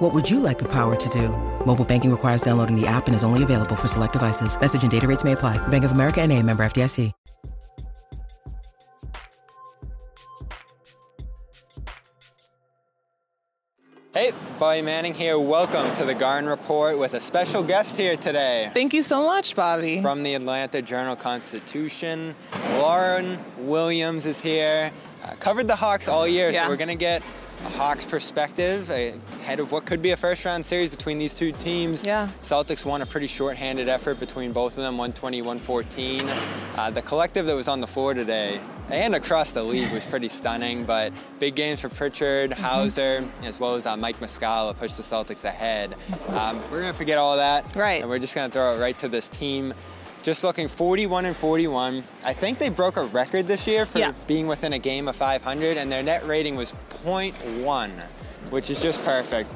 What would you like the power to do? Mobile banking requires downloading the app and is only available for select devices. Message and data rates may apply. Bank of America and a member FDIC. Hey, Bobby Manning here. Welcome to the Garden Report with a special guest here today. Thank you so much, Bobby. From the Atlanta Journal Constitution, Lauren Williams is here. Uh, covered the Hawks all year, Yeah. so we're going to get a Hawks perspective ahead of what could be a first round series between these two teams. Yeah. Celtics won a pretty short-handed effort between both of them, 120, 114. Uh, the collective that was on the floor today and across the league was pretty stunning, but big games for Pritchard, Mm-hmm. Hauser, as well as uh, Mike Muscala pushed the Celtics ahead. Um, we're going to forget all that. Right. And we're just going to throw it right to this team. Just looking 41 and 41. I think they broke a record this year for Yeah. being within a game of 500, and their net rating was 0.1, which is just perfect.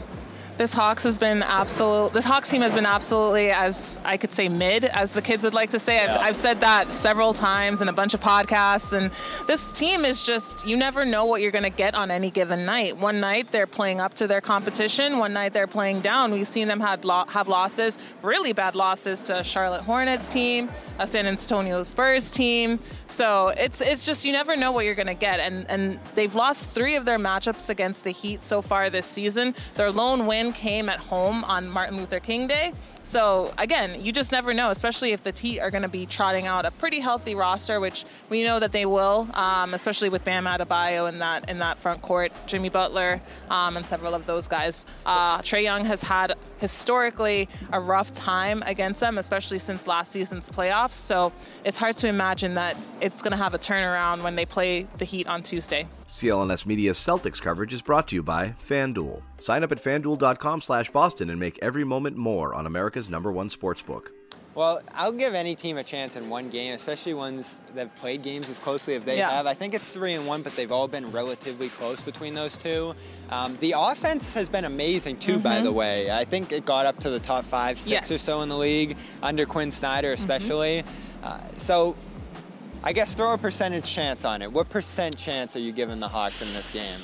This Hawks has been absolute. This Hawks team has been absolutely, as I could say, mid, as the kids would like to say. Yeah. I've, I've said that several times in a bunch of podcasts. And this team is just, you never know what you're going to get on any given night. One night they're playing up to their competition. One night they're playing down. We've seen them had lo- have losses, really bad losses to Charlotte Hornets team, a San Antonio Spurs team. So it's it's just you never know what you're going to get. And and they've lost three of their matchups against the Heat so far this season. Their lone win came at home on Martin Luther King Day. So again, you just never know, especially if the Heat are going to be trotting out a pretty healthy roster, which we know that they will, um, especially with Bam Adebayo in that in that front court, Jimmy Butler, um, and several of those guys. Uh, Trae Young has had historically a rough time against them, especially since last season's playoffs. So it's hard to imagine that it's going to have a turnaround when they play the Heat on Tuesday. CLNS Media's Celtics coverage is brought to you by FanDuel. Sign up at fanduel.com slash Boston and make every moment more on America's number one sportsbook. Well, I'll give any team a chance in one game, especially ones that have played games as closely as they Yeah. have. I think it's three and one, but they've all been relatively close between those two. Um, the offense has been amazing too, by the way. I think it got up to the top five, six Mm-hmm. Yes. or so in the league under Quinn Snyder, especially. Uh, so. I guess throw a percentage chance on it. What percent chance are you giving the Hawks in this game?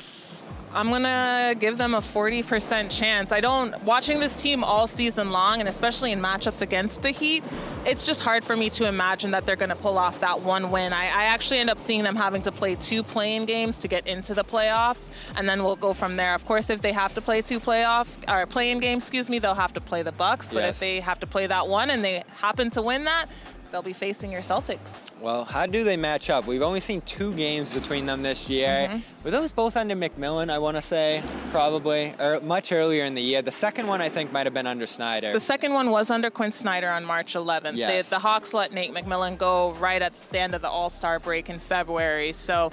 I'm gonna give them a 40% chance. I don't watching this team all season long, and especially in matchups against the Heat. It's just hard for me to imagine that they're gonna pull off that one win. I, I actually end up seeing them having to play two play-in games to get into the playoffs, and then we'll go from there. Of course, if they have to play two playoff or play-in games, excuse me, they'll have to play the Bucks. But Yes. if they have to play that one and they happen to win that, they'll be facing your Celtics. Well, how do they match up? We've only seen two games between them this year. Mm-hmm. Were those both under McMillan, I want to say? Probably. Or much earlier in the year. The second one, I think, might have been under Snyder. The second one was under Quinn Snyder on March 11th. Yes. The, the Hawks let Nate McMillan go right at the end of the All Star break in February. So,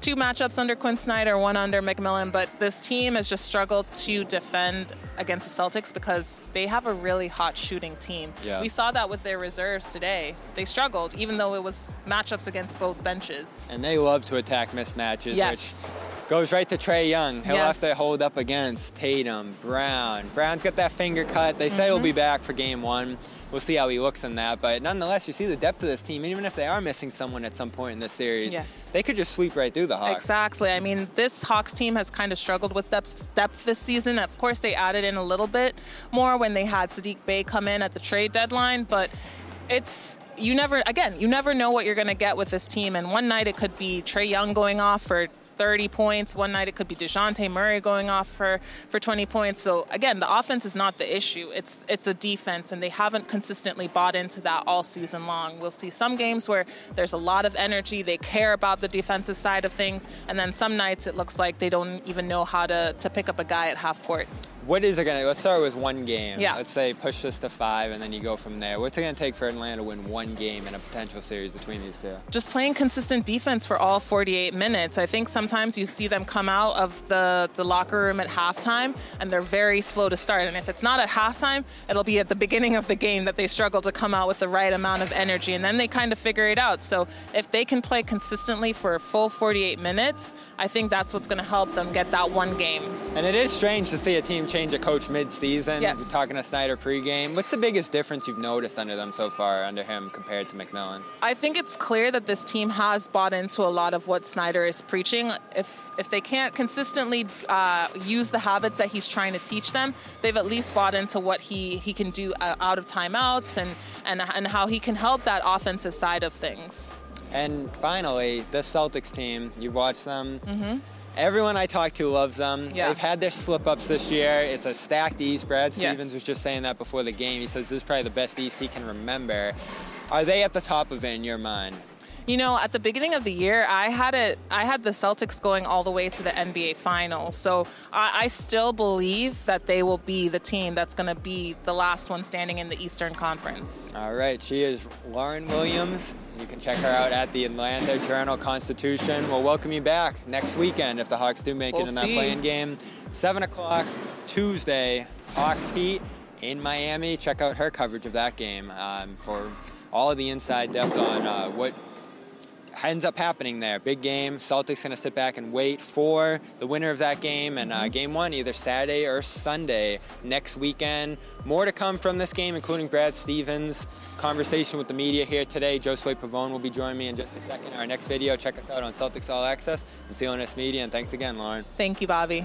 two matchups under Quinn Snyder, one under McMillan. But this team has just struggled to defend against the Celtics because they have a really hot shooting team. Yeah. We saw that with their reserves today. They struggled, even though it was matchups against both benches. and they love to attack mismatches, Yes. which goes right to Trae Young. He'll have to hold up against Tatum, Brown. Brown's got that finger cut. They say he'll Mm-hmm. be back for game one. We'll see how he looks in that. But nonetheless, you see the depth of this team. And Even if they are missing someone at some point in this series, Yes. they could just sweep right through the Hawks. Exactly. I mean, this Hawks team has kind of struggled with depth, depth this season. Of course, they added in a little bit more when they had Saddiq Bey come in at the trade deadline, but it's you never again you never know what you're going to get with this team. And one night it could be Trae Young going off for 30 points. One night it could be Dejounte Murray going off for, for 20 points. So again, the offense is not the issue. It's it's a defense, and they haven't consistently bought into that all season long. We'll see some games where there's a lot of energy. They care about the defensive side of things, and then some nights it looks like they don't even know how to, to pick up a guy at half court. What is it going to, let's start with one game. Yeah. Let's say push this to five and then you go from there. What's it going to take for Atlanta to win one game in a potential series between these two? Just playing consistent defense for all 48 minutes. I think sometimes you see them come out of the, the locker room at halftime and they're very slow to start. And if it's not at halftime, it'll be at the beginning of the game that they struggle to come out with the right amount of energy and then they kind of figure it out. So if they can play consistently for a full 48 minutes, I think that's what's going to help them get that one game. And it is strange to see a team change a coach mid-season. Yes. We're talking to Snyder pregame. What's the biggest difference you've noticed under them so far, under him, compared to McMillan? I think it's clear that this team has bought into a lot of what Snyder is preaching. If if they can't consistently uh, use the habits that he's trying to teach them, they've at least bought into what he, he can do uh, out of timeouts and, and and how he can help that offensive side of things. And finally, the Celtics team. You've watched them. Mm-hmm. Everyone I talk to loves them. Yeah. They've had their slip ups this year. It's a stacked East. Brad Yes. Stevens was just saying that before the game. He says this is probably the best East he can remember. Are they at the top of it in your mind? You know, at the beginning of the year, I had it. I had the Celtics going all the way to the NBA Finals. So I, I still believe that they will be the team that's going to be the last one standing in the Eastern Conference. All right, she is Lauren Williams. You can check her out at the Atlanta Journal Constitution. We'll welcome you back next weekend if the Hawks do make We'll it in that see. play-in game. 7 o'clock Tuesday, Hawks Heat in Miami. Check out her coverage of that game um, for all of the inside depth on uh, what ends up happening there. Big game. Celtics going to sit back and wait for the winner of that game and uh, game one either Saturday or Sunday next weekend. More to come from this game, including Brad Stevens. Conversation with the media here today. Josue Pavon will be joining me in just a second. Our next video, check us out on Celtics All Access and CLNS Media. And thanks again, Lauren. Thank you, Bobby.